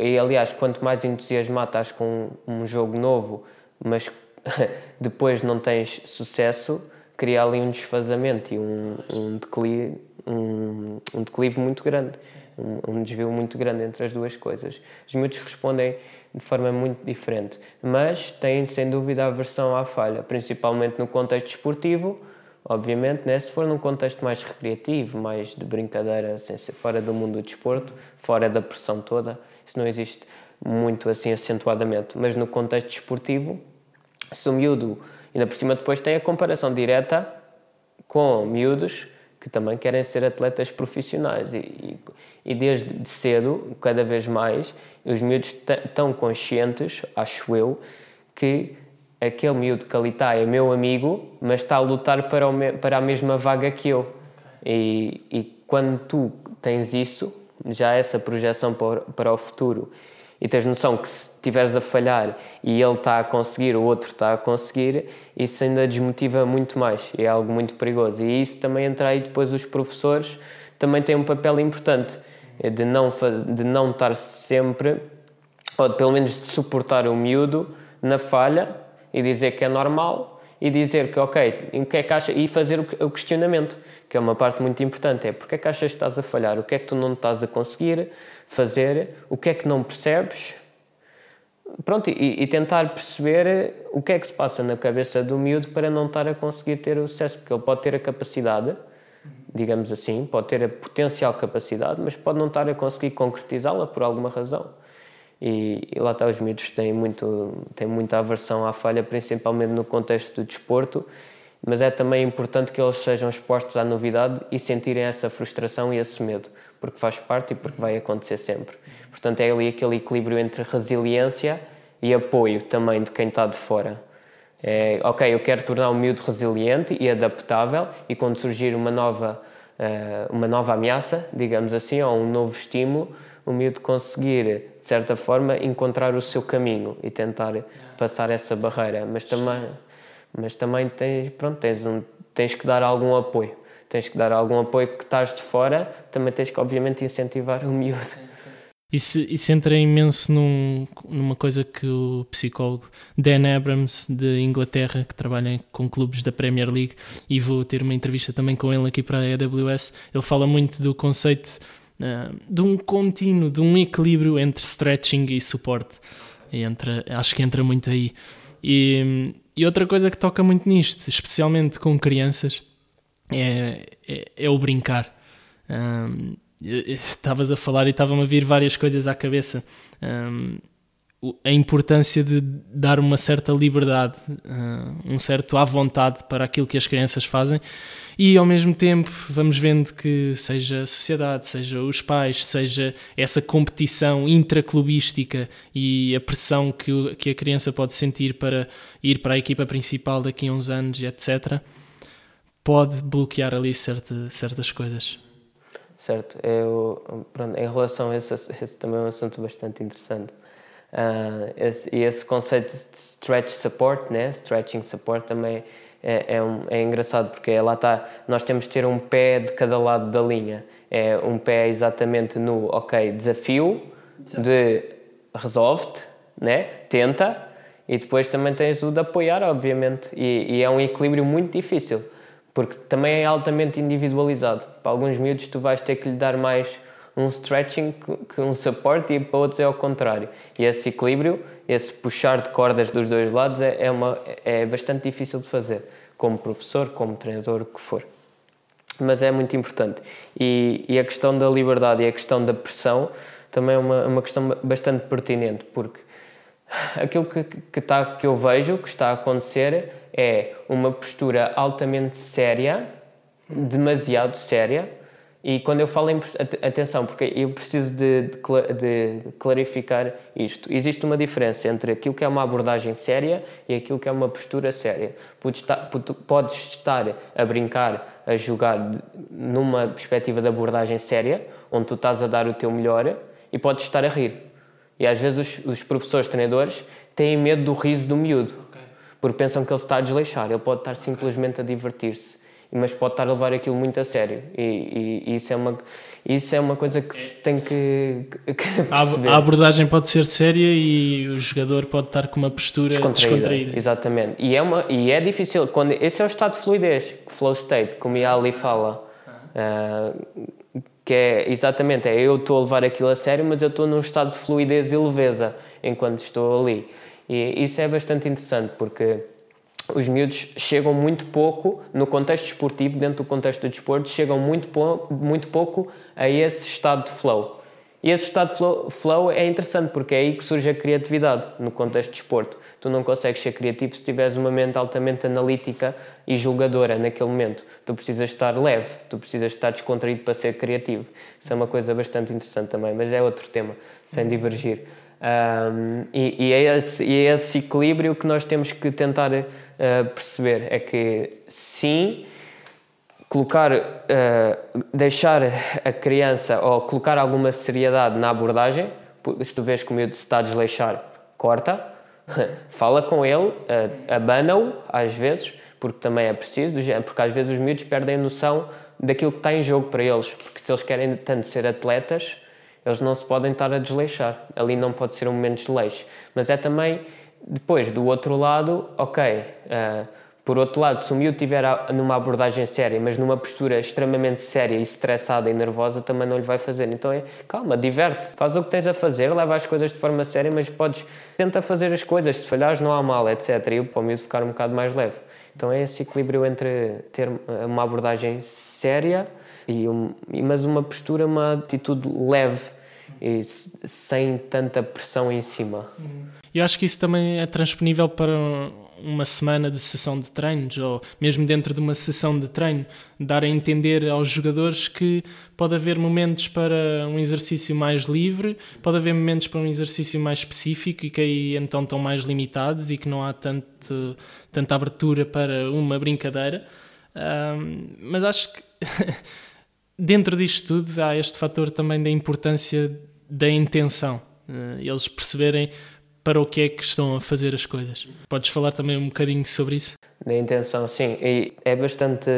E aliás, quanto mais entusiasmado estás com um jogo novo, mas depois não tens sucesso, cria ali um desfazamento e um, um, declive, um, um declive muito grande, um, um, desvio muito grande entre as duas coisas. Os miúdos respondem de forma muito diferente, mas têm sem dúvida a versão à falha, principalmente no contexto esportivo, obviamente, né? se for num contexto mais recreativo, mais de brincadeira, sem ser fora do mundo do desporto, fora da pressão toda, isso não existe muito assim acentuadamente, mas no contexto esportivo, se o miúdo Ainda por cima depois tem a comparação direta com miúdos que também querem ser atletas profissionais e, e, e desde cedo, cada vez mais, os miúdos estão conscientes, acho eu, que aquele miúdo que ali está é meu amigo, mas está a lutar para, para a mesma vaga que eu. E, e quando tu tens isso, já essa projeção para, para o futuro, e tens noção que se estiveres a falhar e ele está a conseguir, o outro está a conseguir, isso ainda desmotiva muito mais é algo muito perigoso. E isso também entra aí depois os professores também têm um papel importante é de não, de não estar sempre, ou pelo menos de suportar o miúdo na falha e dizer que é normal e dizer que, ok, o que é que acha, e fazer o questionamento, que é uma parte muito importante, é porque é que achas que estás a falhar, o que é que tu não estás a conseguir fazer, o que é que não percebes, pronto, e, e, tentar perceber o que é que se passa na cabeça do miúdo para não estar a conseguir ter o sucesso, porque ele pode ter a capacidade, digamos assim, pode ter a potencial capacidade, mas pode não estar a conseguir concretizá-la por alguma razão. E, e, lá está, os miúdos têm, muito, têm muita aversão à falha, principalmente no contexto do desporto, mas é também importante que eles sejam expostos à novidade e sentirem essa frustração e esse medo, porque faz parte e porque vai acontecer sempre. Portanto, é ali aquele equilíbrio entre resiliência e apoio também de quem está de fora. É, ok, eu quero tornar o miúdo resiliente e adaptável e quando surgir uma nova, uh, uma nova ameaça, digamos assim, ou um novo estímulo, o miúdo conseguir, de certa forma, encontrar o seu caminho e tentar passar essa barreira. Mas também, mas também tens, pronto, tens, um, tens que dar algum apoio. Tens que dar algum apoio que estás de fora, também tens que, obviamente, incentivar o miúdo. Isso, isso entra imenso num, numa coisa que o psicólogo Dan Abrams, de Inglaterra, que trabalha com clubes da Premier League, e vou ter uma entrevista também com ele aqui para a AWS, ele fala muito do conceito uh, de um contínuo, de um equilíbrio entre stretching e suporte. E entra, acho que entra muito aí. E, e outra coisa que toca muito nisto, especialmente com crianças, é, é, é o brincar. Um, estavas a falar e estavam a vir várias coisas à cabeça. Um, a importância de dar uma certa liberdade, um certo à vontade para aquilo que as crianças fazem e ao mesmo tempo vamos vendo que seja a sociedade, seja os pais, seja essa competição intraclubística e a pressão que, que a criança pode sentir para ir para a equipa principal daqui a uns anos, etc., pode bloquear ali certa, certas coisas. Certo, eu, pronto, em relação a esse, esse também é um assunto bastante interessante. Uh, esse, e esse conceito de stretch support, né? stretching support também é, é, um, é engraçado porque lá está, nós temos de ter um pé de cada lado da linha. É um pé exatamente no, ok, desafio, de resolve-te, né? tenta, e depois também tens o de apoiar, obviamente, e, e é um equilíbrio muito difícil porque também é altamente individualizado. Para alguns miúdos tu vais ter que lhe dar mais um stretching que um suporte e para outros é ao contrário. E esse equilíbrio, esse puxar de cordas dos dois lados é, é, uma, é bastante difícil de fazer, como professor, como treinador, o que for. Mas é muito importante. E, e a questão da liberdade e a questão da pressão também é uma, uma questão bastante pertinente, porque aquilo que, que, tá, que eu vejo que está a acontecer é uma postura altamente séria, demasiado séria, e quando eu falo em atenção, porque eu preciso de, de, de, clarificar isto, existe uma diferença entre aquilo que é uma abordagem séria e aquilo que é uma postura séria. Podes estar, podes estar a brincar, a jogar numa perspectiva de abordagem séria, onde tu estás a dar o teu melhor, e podes estar a rir. E às vezes os, os professores, treinadores, têm medo do riso do miúdo, okay. porque pensam que ele está a desleixar, ele pode estar simplesmente a divertir-se, mas pode estar a levar aquilo muito a sério. E, e, e isso, é uma, isso é uma coisa que se tem que, que perceber. A abordagem pode ser séria e o jogador pode estar com uma postura descontraída. descontraída. Exatamente. E é, uma, e é difícil, quando, esse é o estado de fluidez, flow state, como a Ali fala. Uh, que é exatamente, é eu estou a levar aquilo a sério, mas eu estou num estado de fluidez e leveza enquanto estou ali. E isso é bastante interessante porque os miúdos chegam muito pouco no contexto esportivo, dentro do contexto do desporto, chegam muito, muito pouco a esse estado de flow. E esse estado flow, flow, é interessante porque é aí que surge a criatividade no contexto de desporto. Tu não consegues ser criativo se tiveres uma mente altamente analítica e julgadora naquele momento. Tu precisas estar leve, tu precisas estar descontraído para ser criativo. Isso é uma coisa bastante interessante também, mas é outro tema, sem divergir. Um, e, e, é esse, e, é esse, equilíbrio que nós temos que tentar uh, perceber. É que sim, colocar, uh, deixar a criança ou colocar alguma seriedade na abordagem, se tu vês que o miúdo se está a desleixar, corta, fala com ele, uh, abana-o às vezes, porque também é preciso, porque às vezes os miúdos perdem noção daquilo que está em jogo para eles, porque se eles querem tanto ser atletas, eles não se podem estar a desleixar. Ali não pode ser um momento de desleixo. Mas é também, depois, do outro lado, ok, uh, por outro lado, se o miúdo estiver numa abordagem séria, mas numa postura extremamente séria e estressada e nervosa, também não lhe vai fazer. Então é, calma, diverte, faz o que tens a fazer, leva as coisas de forma séria, mas podes, tenta fazer as coisas, se falhares não há mal, etc. E para o miúdo ficar um bocado mais leve. Então é esse equilíbrio entre ter uma abordagem séria, e um, mas uma postura, uma atitude leve e sem tanta pressão em cima. Eu acho que isso também é transponível para uma semana de sessão de treinos ou mesmo dentro de uma sessão de treino, dar a entender aos jogadores que pode haver momentos para um exercício mais livre, pode haver momentos para um exercício mais específico e que aí então estão mais limitados e que não há tanto, tanta abertura para uma brincadeira. Um, mas acho que dentro disto tudo há este fator também da importância da intenção. Uh, eles perceberem para o que é que estão a fazer as coisas. Podes falar também um bocadinho sobre isso? Da intenção, sim. E é bastante.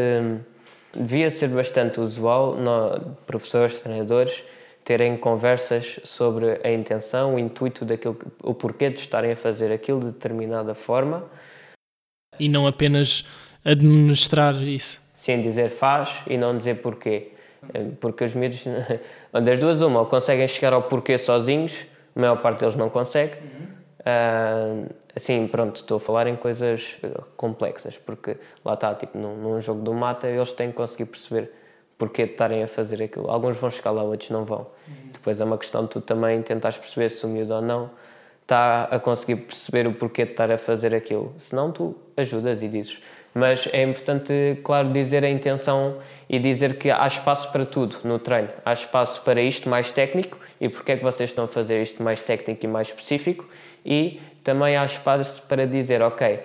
Devia ser bastante usual no, professores, treinadores terem conversas sobre a intenção, o intuito daquilo, o porquê de estarem a fazer aquilo de determinada forma. E não apenas administrar isso. Sim, dizer faz e não dizer porquê. Porque os miúdos, das duas, uma, ou conseguem chegar ao porquê sozinhos, a maior parte deles não consegue. Uhum. Uh, assim, pronto, estou a falar em coisas complexas, porque lá está, tipo, num, num, jogo do mata, eles têm que conseguir perceber porquê de estarem a fazer aquilo. Alguns vão chegar lá, outros não vão. Uhum. Depois é uma questão de tu também tentares perceber se o miúdo ou não está a conseguir perceber o porquê de estar a fazer aquilo. Senão tu ajudas e dizes. Mas é importante, claro, dizer a intenção e dizer que há espaço para tudo no treino. Há espaço para isto mais técnico e porque é que vocês estão a fazer isto mais técnico e mais específico e também há espaço para dizer, ok,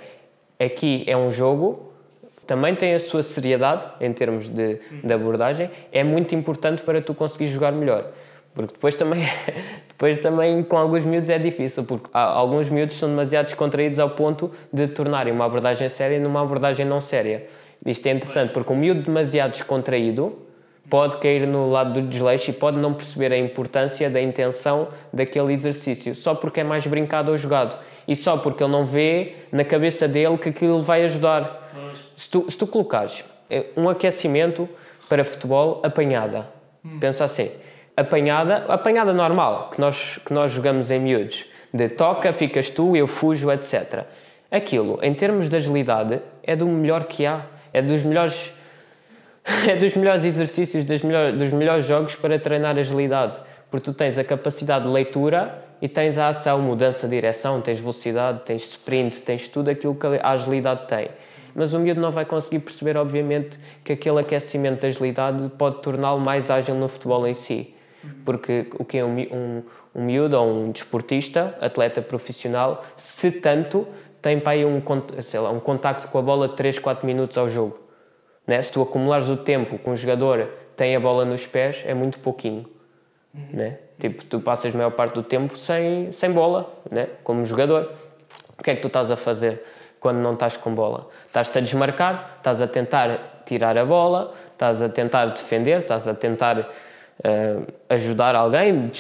aqui é um jogo, também tem a sua seriedade em termos de, de abordagem, é muito importante para tu conseguir jogar melhor. Porque depois também, depois também com alguns miúdos é difícil, porque alguns miúdos são demasiado descontraídos ao ponto de tornarem uma abordagem séria numa abordagem não séria. Isto é interessante, porque um miúdo demasiado descontraído pode cair no lado do desleixo e pode não perceber a importância da intenção daquele exercício, só porque é mais brincado ou jogado. E só porque ele não vê na cabeça dele que aquilo vai ajudar. Se tu, se tu colocares eh, um aquecimento para futebol apanhada, hum. pensa assim, apanhada, apanhada normal, que nós, que nós jogamos em miúdos, de toca, ficas tu, eu fujo, etc. Aquilo, em termos de agilidade, é do melhor que há. É dos melhores é dos melhores exercícios, dos melhores, dos melhores jogos para treinar agilidade, porque tu tens a capacidade de leitura e tens a ação, mudança de direção, tens velocidade, tens sprint, tens tudo aquilo que a agilidade tem. Mas o miúdo não vai conseguir perceber, obviamente, que aquele aquecimento de agilidade pode torná-lo mais ágil no futebol em si. Porque o que é um, um, um miúdo ou um desportista, atleta profissional, se tanto, tem para aí um, sei lá, um contacto com a bola de 3, 4 minutos ao jogo né? Se tu acumulares o tempo que um jogador tem a bola nos pés, é muito pouquinho. Uhum. Né? Tipo, tu passas a maior parte do tempo sem, sem bola, né? como jogador. O que é que tu estás a fazer quando não estás com bola? Estás-te a desmarcar, estás a tentar tirar a bola, estás a tentar defender, estás a tentar uh, ajudar alguém,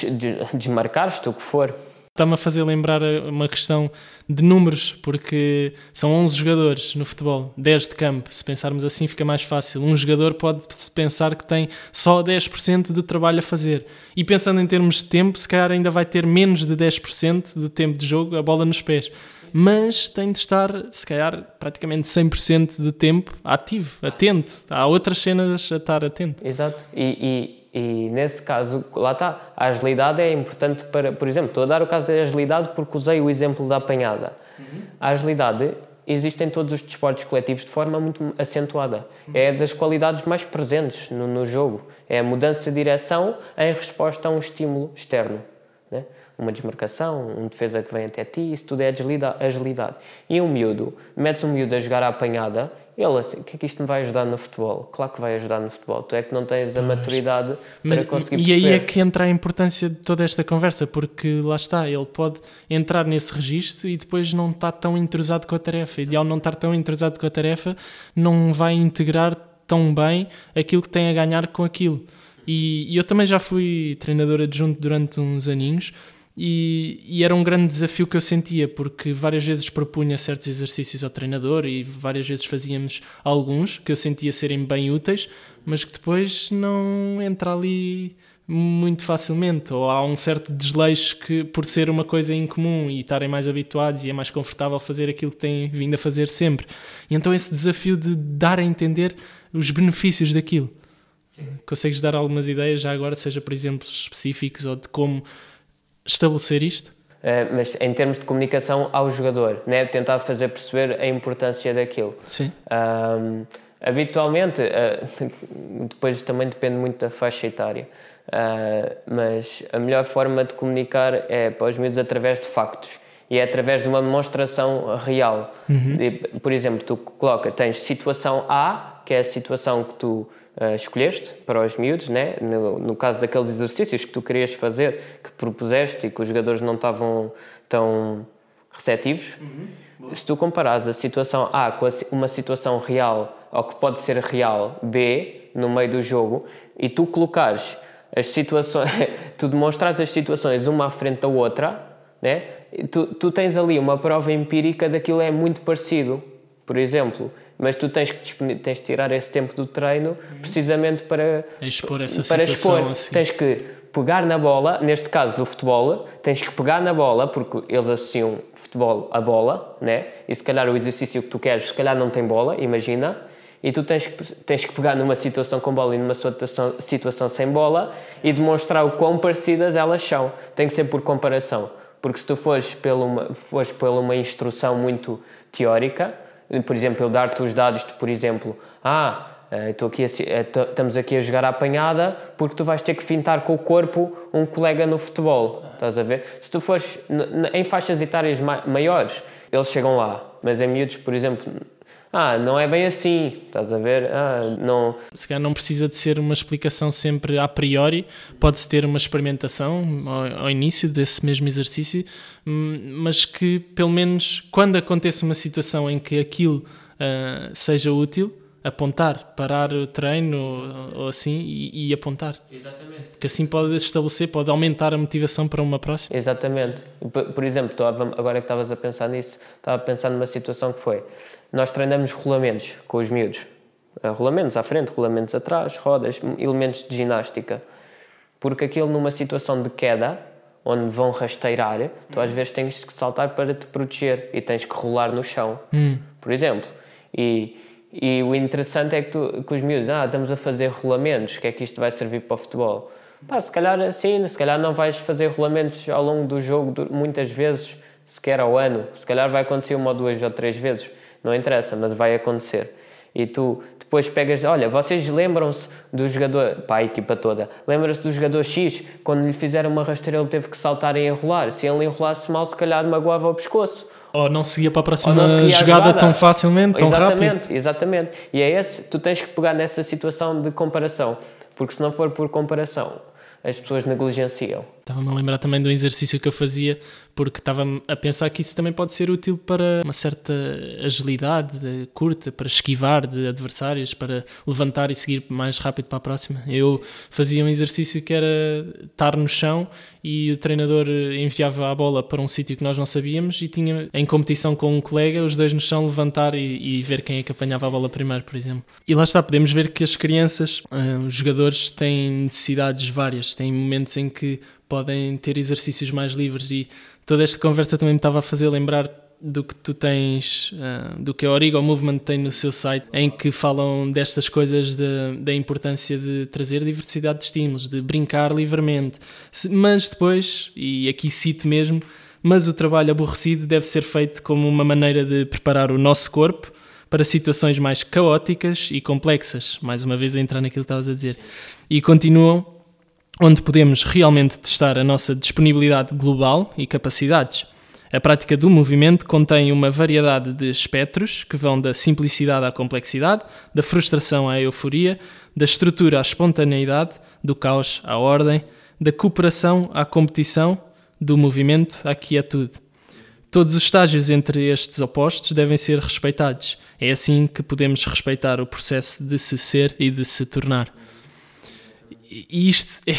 desmarcar-te, o que for. Está-me a fazer lembrar uma questão de números, porque são 11 jogadores no futebol, 10 de campo. Se pensarmos assim, fica mais fácil. Um jogador pode-se pensar que tem só 10% do trabalho a fazer. E pensando em termos de tempo, se calhar ainda vai ter menos de 10% do tempo de jogo, a bola nos pés. Mas tem de estar, se calhar, praticamente 100% do tempo ativo, atento. Há outras cenas a estar atento. Exato. E, e nesse caso, lá está, a agilidade é importante para, por exemplo, estou a dar o caso da agilidade porque usei o exemplo da apanhada. Uhum. A agilidade existe em todos os desportos coletivos de forma muito acentuada. Uhum. É das qualidades mais presentes no, no, jogo. É a mudança de direção em resposta a um estímulo externo. né? uma desmarcação, um defesa que vem até ti, isso tudo é agilidade. E um miúdo, metes um miúdo a jogar à apanhada, ele assim, o que é que isto me vai ajudar no futebol? Claro que vai ajudar no futebol, tu é que não tens a maturidade Mas, para conseguir E perceber. aí é que entra a importância de toda esta conversa, porque lá está, ele pode entrar nesse registro e depois não está tão entrosado com a tarefa. E ao não estar tão entrosado com a tarefa, não vai integrar tão bem aquilo que tem a ganhar com aquilo. E, e eu também já fui treinador adjunto durante uns aninhos e, e, era um grande desafio que eu sentia, porque várias vezes propunha certos exercícios ao treinador e várias vezes fazíamos alguns que eu sentia serem bem úteis, mas que depois não entra ali muito facilmente, ou há um certo desleixo que, por ser uma coisa incomum e estarem mais habituados e é mais confortável fazer aquilo que têm vindo a fazer sempre. E então esse desafio de dar a entender os benefícios daquilo. Consegues dar algumas ideias já agora, seja por exemplos específicos ou de como estabelecer isto? Uh, mas em termos de comunicação ao jogador, né? tentar fazer perceber a importância daquilo. Sim. Um, habitualmente, uh, depois também depende muito da faixa etária, uh, mas a melhor forma de comunicar é para os miúdos através de factos e é através de uma demonstração real. Uhum. Por exemplo, tu colocas, tens situação A, que é a situação que tu uh, escolheste para os miúdos, né? No, no, caso daqueles exercícios que tu querias fazer, que propuseste e que os jogadores não estavam tão receptivos, uhum. se tu comparares a situação A com a, uma situação real, ou que pode ser real, B, no meio do jogo, e tu colocares as situações, tu demonstrares as situações uma à frente da outra, né? Tu, tu tens ali uma prova empírica daquilo é muito parecido. Por exemplo, mas tu tens que tens de tirar esse tempo do treino precisamente para expor essa para situação expor. Assim. Tens que pegar na bola, neste caso do futebol, tens que pegar na bola, porque eles associam futebol a bola, né? E se calhar o exercício que tu queres, se calhar não tem bola, imagina. E tu tens que, tens que pegar numa situação com bola e numa situação, situação sem bola e demonstrar o quão parecidas elas são. Tem que ser por comparação. Porque se tu fores por uma, fores por uma instrução muito teórica, por exemplo, eu dar-te os dados de, por exemplo, ah, estou aqui a, estamos aqui a jogar a apanhada porque tu vais ter que fintar com o corpo um colega no futebol, estás a ver? Se tu fores em faixas etárias maiores, eles chegam lá, mas em miúdos, por exemplo, ah, não é bem assim, estás a ver? Ah, não... Se calhar não precisa de ser uma explicação sempre a priori, pode-se ter uma experimentação ao, ao, início desse mesmo exercício, mas que pelo menos quando aconteça uma situação em que aquilo uh, seja útil, apontar, parar o treino ou, assim e, e, apontar. Exatamente. Que assim pode estabelecer, pode aumentar a motivação para uma próxima. Exatamente. Por, por exemplo, agora que estavas a pensar nisso, estava a pensar numa situação que foi nós treinamos rolamentos com os miúdos. Ah, rolamentos à frente, rolamentos atrás, rodas, elementos de ginástica. Porque aquilo numa situação de queda, onde vão rasteirar, tu às vezes tens que saltar para te proteger e tens que rolar no chão, hum. por exemplo. E, e o interessante é que, tu, que os miúdos, ah, estamos a fazer rolamentos, que é que isto vai servir para o futebol? Pá, se calhar sim, se calhar não vais fazer rolamentos ao longo do jogo muitas vezes, sequer ao ano. Se calhar vai acontecer uma ou duas ou três vezes não interessa, mas vai acontecer. E tu depois pegas, olha, vocês lembram-se do jogador, para a equipa toda, lembram-se do jogador X, quando lhe fizeram uma rasteira ele teve que saltar e enrolar. Se ele enrolasse mal, se calhar magoava o pescoço. Ou não seguia para a próxima jogada, jogada, tão facilmente, tão exatamente, rápido. Exatamente, E é esse, tu tens que pegar nessa situação de comparação, porque se não for por comparação, as pessoas negligenciam. Estava-me a lembrar também do exercício que eu fazia, porque estava a pensar que isso também pode ser útil para uma certa agilidade curta, para esquivar de adversários, para levantar e seguir mais rápido para a próxima. Eu fazia um exercício que era estar no chão e o treinador enviava a bola para um sítio que nós não sabíamos e tinha em competição com um colega, os dois no chão levantar e, e ver quem é que apanhava a bola primeiro, por exemplo. E lá está, podemos ver que as crianças, eh, os jogadores têm necessidades várias, têm momentos em que podem ter exercícios mais livres e toda esta conversa também me estava a fazer lembrar do que tu tens, uh, do que a Origo Movement tem no seu site, em que falam destas coisas de, da importância de trazer diversidade de estímulos, de brincar livremente. Mas depois, e aqui cito mesmo, mas o trabalho aborrecido deve ser feito como uma maneira de preparar o nosso corpo para situações mais caóticas e complexas. Mais uma vez a entrar naquilo que estavas a dizer. E continuam onde podemos realmente testar a nossa disponibilidade global e capacidades. A prática do movimento contém uma variedade de espectros que vão da simplicidade à complexidade, da frustração à euforia, da estrutura à espontaneidade, do caos à ordem, da cooperação à competição, do movimento à quietude. Todos os estágios entre estes opostos devem ser respeitados. É assim que podemos respeitar o processo de se ser e de se tornar. E isto é,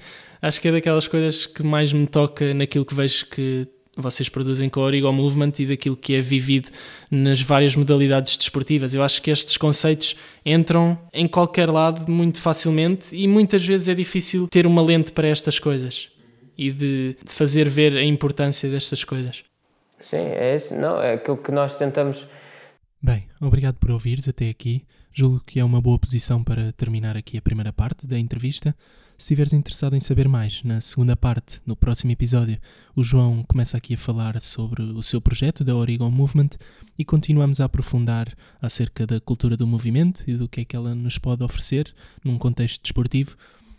acho que é daquelas coisas que mais me toca naquilo que vejo que vocês produzem com a Origo Movement e daquilo que é vivido nas várias modalidades desportivas. Eu acho que estes conceitos entram em qualquer lado muito facilmente e muitas vezes é difícil ter uma lente para estas coisas e de fazer ver a importância destas coisas. Sim, é isso. Não, é aquilo que nós tentamos. Bem, obrigado por ouvires até aqui. Julgo que é uma boa posição para terminar aqui a primeira parte da entrevista. Se estiveres interessado em saber mais, na segunda parte, no próximo episódio, o João começa aqui a falar sobre o seu projeto da Oregon Movement e continuamos a aprofundar acerca da cultura do movimento e do que é que ela nos pode oferecer num contexto desportivo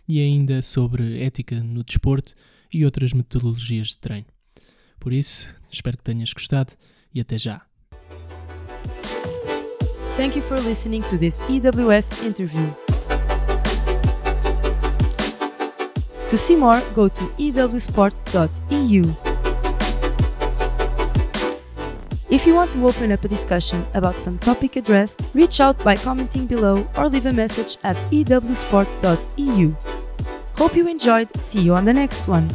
e ainda sobre ética no desporto e outras metodologias de treino. Por isso, espero que tenhas gostado e até já. Thank you for listening to this EWS interview. To see more, go to ewsport.eu. If you want to open up a discussion about some topic addressed, reach out by commenting below or leave a message at ewsport.eu. Hope you enjoyed. See you on the next one.